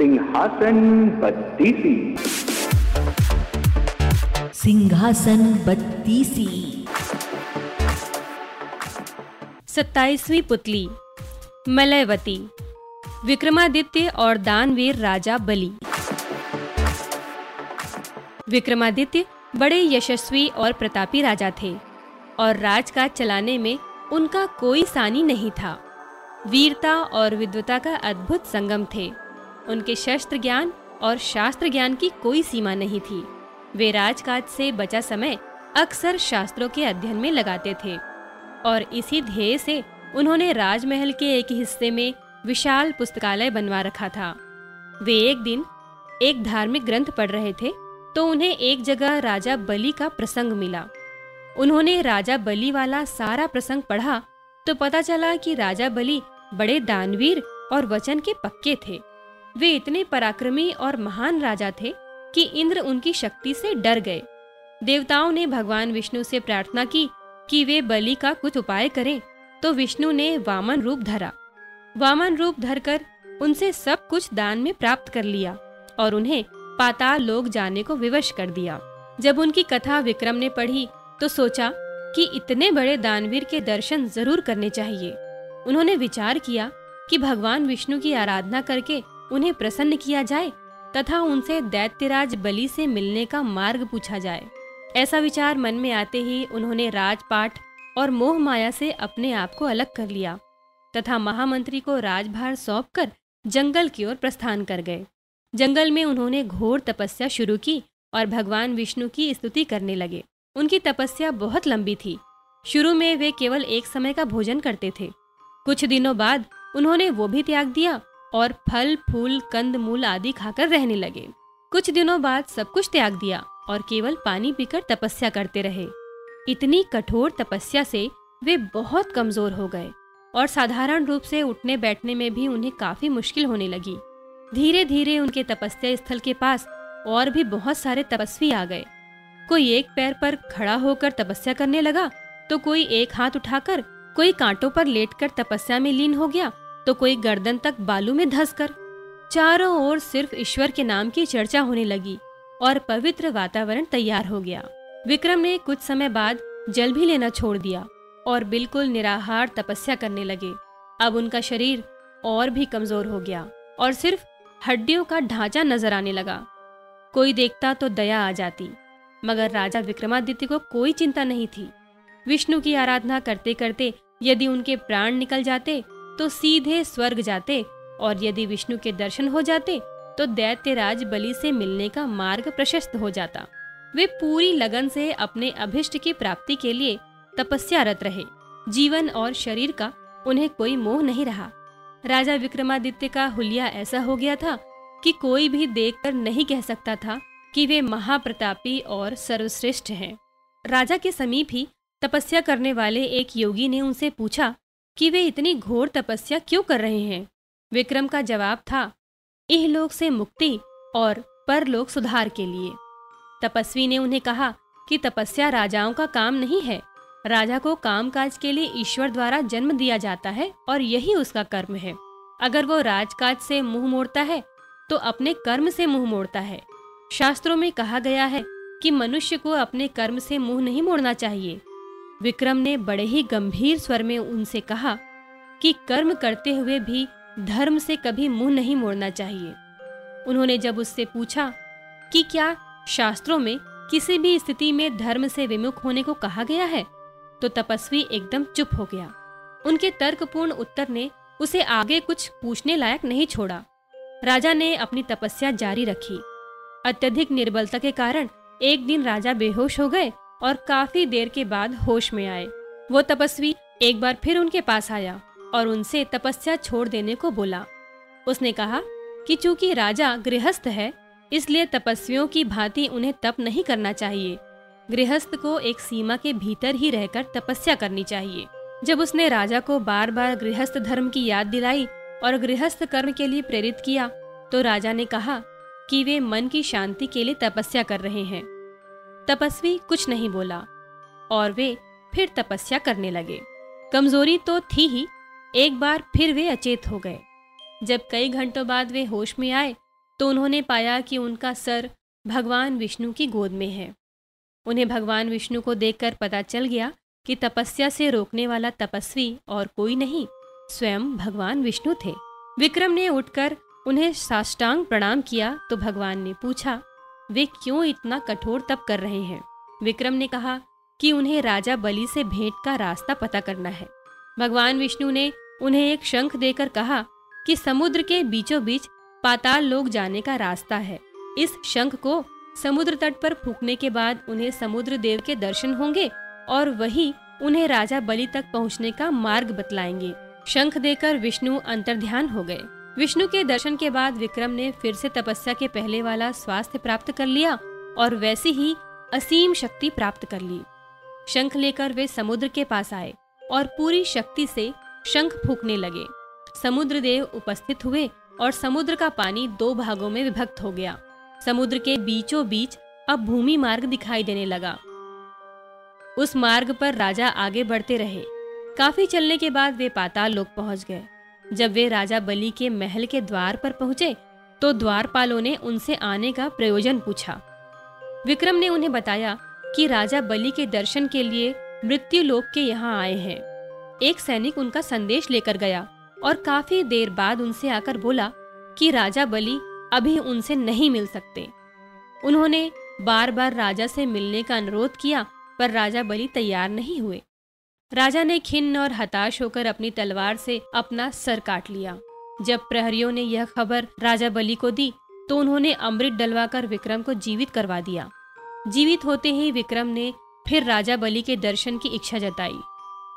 सिंहासन बत्तीसी। सिंहासन बत्तीसी। सत्ताईसवीं पुतली मलयवती विक्रमादित्य और दानवीर राजा बलि। विक्रमादित्य बड़े यशस्वी और प्रतापी राजा थे और राजकाज चलाने में उनका कोई सानी नहीं था। वीरता और विद्वता का अद्भुत संगम थे। उनके शस्त्र ज्ञान और शास्त्र ज्ञान की कोई सीमा नहीं थी। वे राजकाज से बचा समय अक्सर शास्त्रों के अध्ययन में लगाते थे, और इसी ध्येय से उन्होंने राजमहल के एक हिस्से में विशाल पुस्तकालय बनवा रखा था। वे एक दिन एक धार्मिक ग्रंथ पढ़ रहे थे तो उन्हें एक जगह राजा बलि का प्रसंग मिला। उन्होंने राजा बलि वाला सारा प्रसंग पढ़ा तो पता चला कि राजा बलि बड़े दानवीर और वचन के पक्के थे। वे इतने पराक्रमी और महान राजा थे कि इंद्र उनकी शक्ति से डर गए। देवताओं ने भगवान विष्णु से प्रार्थना की कि वे बलि का कुछ उपाय करें तो विष्णु ने वामन रूप धरा। वामन रूप धरकर उनसे सब कुछ दान में प्राप्त कर लिया और उन्हें पाताल लोग जाने को विवश कर दिया। जब उनकी कथा विक्रम ने पढ़ी तो सोचा कि इतने बड़े दानवीर के दर्शन ज़रूर करने चाहिए। उन्होंने विचार किया कि भगवान विष्णु की आराधना करके उन्हें प्रसन्न किया जाए तथा उनसे दैत्यराज बलि से मिलने का मार्ग पूछा जाए। ऐसा विचार मन में आते ही उन्होंने राजपाट और मोह माया से अपने आप को अलग कर लिया तथा महामंत्री को राजभार सौंपकर जंगल की ओर प्रस्थान कर गए। जंगल में उन्होंने घोर तपस्या शुरू की और भगवान विष्णु की स्तुति करने लगे। उनकी तपस्या बहुत लंबी थी। शुरू में वे केवल एक समय का भोजन करते थे। कुछ दिनों बाद उन्होंने वो भी त्याग दिया और फल, फूल, कंद, मूल आदि खाकर रहने लगे। कुछ दिनों बाद सब कुछ त्याग दिया और केवल पानी पीकर तपस्या करते रहे। इतनी कठोर तपस्या से वे बहुत कमज़ोर हो गए और साधारण रूप से उठने बैठने में भी उन्हें काफ़ी मुश्किल होने लगी। धीरे धीरे उनके तपस्या स्थल के पास और भी बहुत सारे तपस्वी आ गए। कोई एक पैर पर खड़ा होकर तपस्या करने लगा तो कोई एक हाथ उठाकर, कोई कांटों पर लेटकर तपस्या में लीन हो गया तो कोई गर्दन तक बालू में धस कर चारों ओर सिर्फ़ ईश्वर के नाम की चर्चा होने लगी और पवित्र वातावरण तैयार हो गया। विक्रम ने कुछ समय बाद जल भी लेना छोड़ दिया और बिल्कुल निराहार तपस्या करने लगे। अब उनका शरीर और भी कमज़ोर हो गया और सिर्फ़ हड्डियों का ढांचा नज़र आने लगा। कोई देखता तो दया आ जाती, मगर राजा विक्रमादित्य को कोई चिंता नहीं थी। विष्णु की आराधना करते करते यदि उनके प्राण निकल जाते तो सीधे स्वर्ग जाते और यदि विष्णु के दर्शन हो जाते तो दैत्यराज बलि से मिलने का मार्ग प्रशस्त हो जाता। वे पूरी लगन से अपने अभिष्ट की प्राप्ति के लिए तपस्यारत रहे। जीवन और शरीर का उन्हें कोई मोह नहीं रहा। राजा विक्रमादित्य का हुलिया ऐसा हो गया था कि कोई भी देखकर नहीं कह सकता था कि वे महाप्रतापी और सर्वश्रेष्ठ हैं। राजा के समीप ही तपस्या करने वाले एक योगी ने उनसे पूछा कि वे इतनी घोर तपस्या क्यों कर रहे हैं? विक्रम का जवाब था इहलोक से मुक्ति और परलोक सुधार के लिए। तपस्वी ने उन्हें कहा कि तपस्या राजाओं का काम नहीं है। राजा को कामकाज के लिए ईश्वर द्वारा जन्म दिया जाता है और यही उसका कर्म है। अगर वो राजकाज से मुँह मोड़ता है तो अपने कर्म से मुँह मोड़ता है। शास्त्रों में कहा गया है कि मनुष्य को अपने कर्म से मुँह नहीं मोड़ना चाहिए। विक्रम ने बड़े ही गंभीर स्वर में उनसे कहा कि कर्म करते हुए भी धर्म से कभी मुँह नहीं मोड़ना चाहिए। उन्होंने जब उससे पूछा कि क्या शास्त्रों में किसी भी स्थिति में धर्म से विमुख होने को कहा गया है तो तपस्वी एकदम चुप हो गया। उनके तर्कपूर्ण उत्तर ने उसे आगे कुछ पूछने लायक नहीं छोड़ा। राजा ने अपनी तपस्या जारी रखी। अत्यधिक निर्बलता के कारण एक दिन राजा बेहोश हो गए और काफ़ी देर के बाद होश में आए। वो तपस्वी एक बार फिर उनके पास आया और उनसे तपस्या छोड़ देने को बोला। उसने कहा कि चूँकि राजा गृहस्थ है, इसलिए तपस्वियों की भांति उन्हें तप नहीं करना चाहिए। गृहस्थ को एक सीमा के भीतर ही रहकर तपस्या करनी चाहिए। जब उसने राजा को बार बार गृहस्थ धर्म की याद दिलाई और गृहस्थ कर्म के लिए प्रेरित किया तो राजा ने कहा कि वे मन की शांति के लिए तपस्या कर रहे हैं। तपस्वी कुछ नहीं बोला, और वे फिर तपस्या करने लगे। कमज़ोरी तो थी ही, एक बार फिर वे अचेत हो गए। जब कई घंटों बाद वे होश में आए तो उन्होंने पाया कि उनका सर भगवान विष्णु की गोद में है। उन्हें भगवान विष्णु को देखकर पता चल गया कि तपस्या से रोकने वाला तपस्वी और कोई नहीं, स्वयं भगवान विष्णु थे। विक्रम ने उठकर उन्हें साष्टांग प्रणाम किया तो भगवान ने पूछा वे क्यों इतना कठोर तप कर रहे हैं? विक्रम ने कहा कि उन्हें राजा बलि से भेंट का रास्ता पता करना है। भगवान विष्णु ने उन्हें एक शंख देकर कहा कि समुद्र के बीचों बीच पाताल लोग जाने का रास्ता है। इस शंख को समुद्र तट पर फूकने के बाद उन्हें समुद्र देव के दर्शन होंगे और वही उन्हें राजा बलि तक पहुँचने का मार्ग बतलाएँगे। शंख देकर विष्णु अंतर्ध्यान हो गए। विष्णु के दर्शन के बाद विक्रम ने फिर से तपस्या के पहले वाला स्वास्थ्य प्राप्त कर लिया और वैसे ही असीम शक्ति प्राप्त कर ली। शंख लेकर वे समुद्र के पास आए और पूरी शक्ति से शंख फूकने लगे। समुद्र देव उपस्थित हुए और समुद्र का पानी दो भागों में विभक्त हो गया। समुद्र के बीचों बीच अब भूमि मार्ग दिखाई देने लगा। उस मार्ग पर राजा आगे बढ़ते रहे। काफ़ी चलने के बाद वे पाताल लोक पहुँच गए। जब वे राजा बलि के महल के द्वार पर पहुँचे तो द्वारपालों ने उनसे आने का प्रयोजन पूछा। विक्रम ने उन्हें बताया कि राजा बलि के दर्शन के लिए मृत्यु लोक के यहाँ आए हैं। एक सैनिक उनका संदेश लेकर गया और काफ़ी देर बाद उनसे आकर बोला कि राजा बलि अभी उनसे नहीं मिल सकते। उन्होंने बार बार राजा से मिलने का अनुरोध किया, पर राजा बलि तैयार नहीं हुए। राजा ने खिन्न और हताश होकर अपनी तलवार से अपना सर काट लिया। जब प्रहरियों ने यह खबर राजा बलि को दी तो उन्होंने अमृत डलवाकर विक्रम को जीवित करवा दिया। जीवित होते ही विक्रम ने फिर राजा बलि के दर्शन की इच्छा जताई।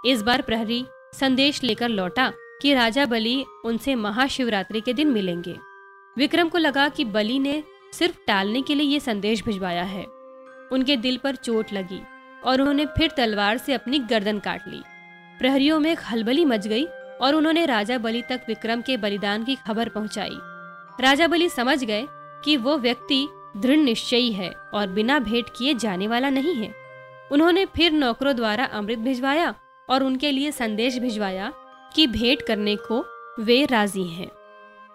इस बार प्रहरी संदेश लेकर लौटा कि राजा बलि उनसे महाशिवरात्रि के दिन मिलेंगे। विक्रम को लगा कि बलि ने सिर्फ़ टालने के लिए ये संदेश भिजवाया है। उनके दिल पर चोट लगी। और उन्होंने फिर तलवार से अपनी गर्दन काट ली। प्रहरियों में खलबली मच गई और उन्होंने राजा बलि तक विक्रम के बलिदान की खबर पहुंचाई। राजा बलि समझ गए कि वो व्यक्ति दृढ़ निश्चयी है और बिना भेंट किए जाने वाला नहीं है। उन्होंने फिर नौकरों द्वारा अमृत भिजवाया और उनके लिए संदेश भिजवाया कि भेंट करने को वे राज़ी हैं।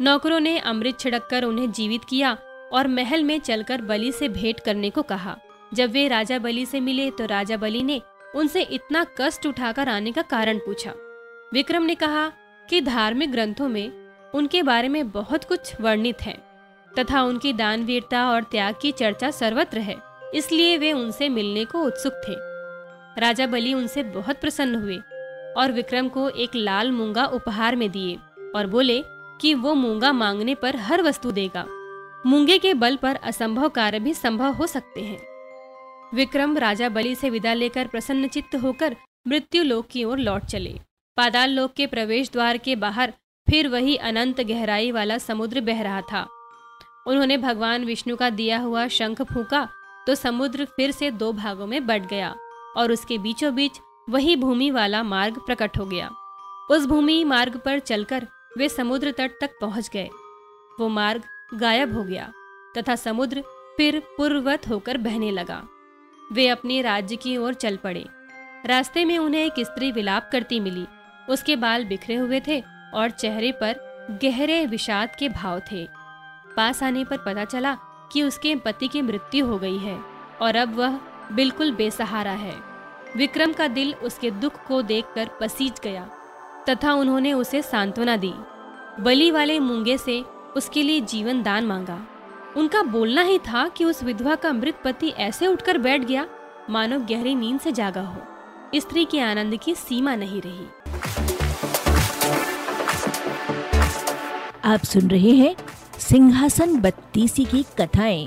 नौकरों ने अमृत छिड़ककर उन्हें जीवित किया और महल में चलकर बलि से भेंट करने को कहा। जब वे राजा बलि से मिले तो राजा बलि ने उनसे इतना कष्ट उठाकर आने का कारण पूछा। विक्रम ने कहा कि धार्मिक ग्रंथों में उनके बारे में बहुत कुछ वर्णित है, तथा उनकी दानवीरता और त्याग की चर्चा सर्वत्र है, इसलिए वे उनसे मिलने को उत्सुक थे। राजा बलि उनसे बहुत प्रसन्न हुए और विक्रम को एक लाल मूँगा उपहार में दिए और बोले कि वो मूँगा मांगने पर हर वस्तु देगा। मूँगे के बल पर असंभव कार्य भी संभव हो सकते हैं। विक्रम राजा बलि से विदा लेकर प्रसन्न चित्त होकर मृत्यु लोक की ओर लौट चले। पादाल लोक के प्रवेश द्वार के बाहर फिर वही अनंत गहराई वाला समुद्र बह रहा था। उन्होंने भगवान विष्णु का दिया हुआ शंख फूका तो समुद्र फिर से दो भागों में बट गया और उसके बीचों बीच वही भूमि वाला मार्ग प्रकट हो गया। उस भूमि मार्ग पर चलकर वे समुद्र तट तक पहुँच गए। वो मार्ग गायब हो गया तथा समुद्र फिर पूर्ववत होकर बहने लगा। वे अपने राज्य की ओर चल पड़े। रास्ते में उन्हें एक स्त्री विलाप करती मिली। उसके बाल बिखरे हुए थे और चेहरे पर गहरे विषाद के भाव थे। पास आने पर पता चला कि उसके पति की मृत्यु हो गई है और अब वह बिल्कुल बेसहारा है। विक्रम का दिल उसके दुख को देखकर पसीज गया तथा उन्होंने उसे सांत्वना दी। बलि वाले मूँगे से उसके लिए जीवन दान मांगा। उनका बोलना ही था कि उस विधवा का मृत पति ऐसे उठकर बैठ गया मानो गहरी नींद से जागा हो। स्त्री के आनंद की सीमा नहीं रही। आप सुन रहे हैं सिंहासन बत्तीसी की कथाएँ।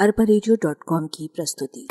अरबा की प्रस्तुति।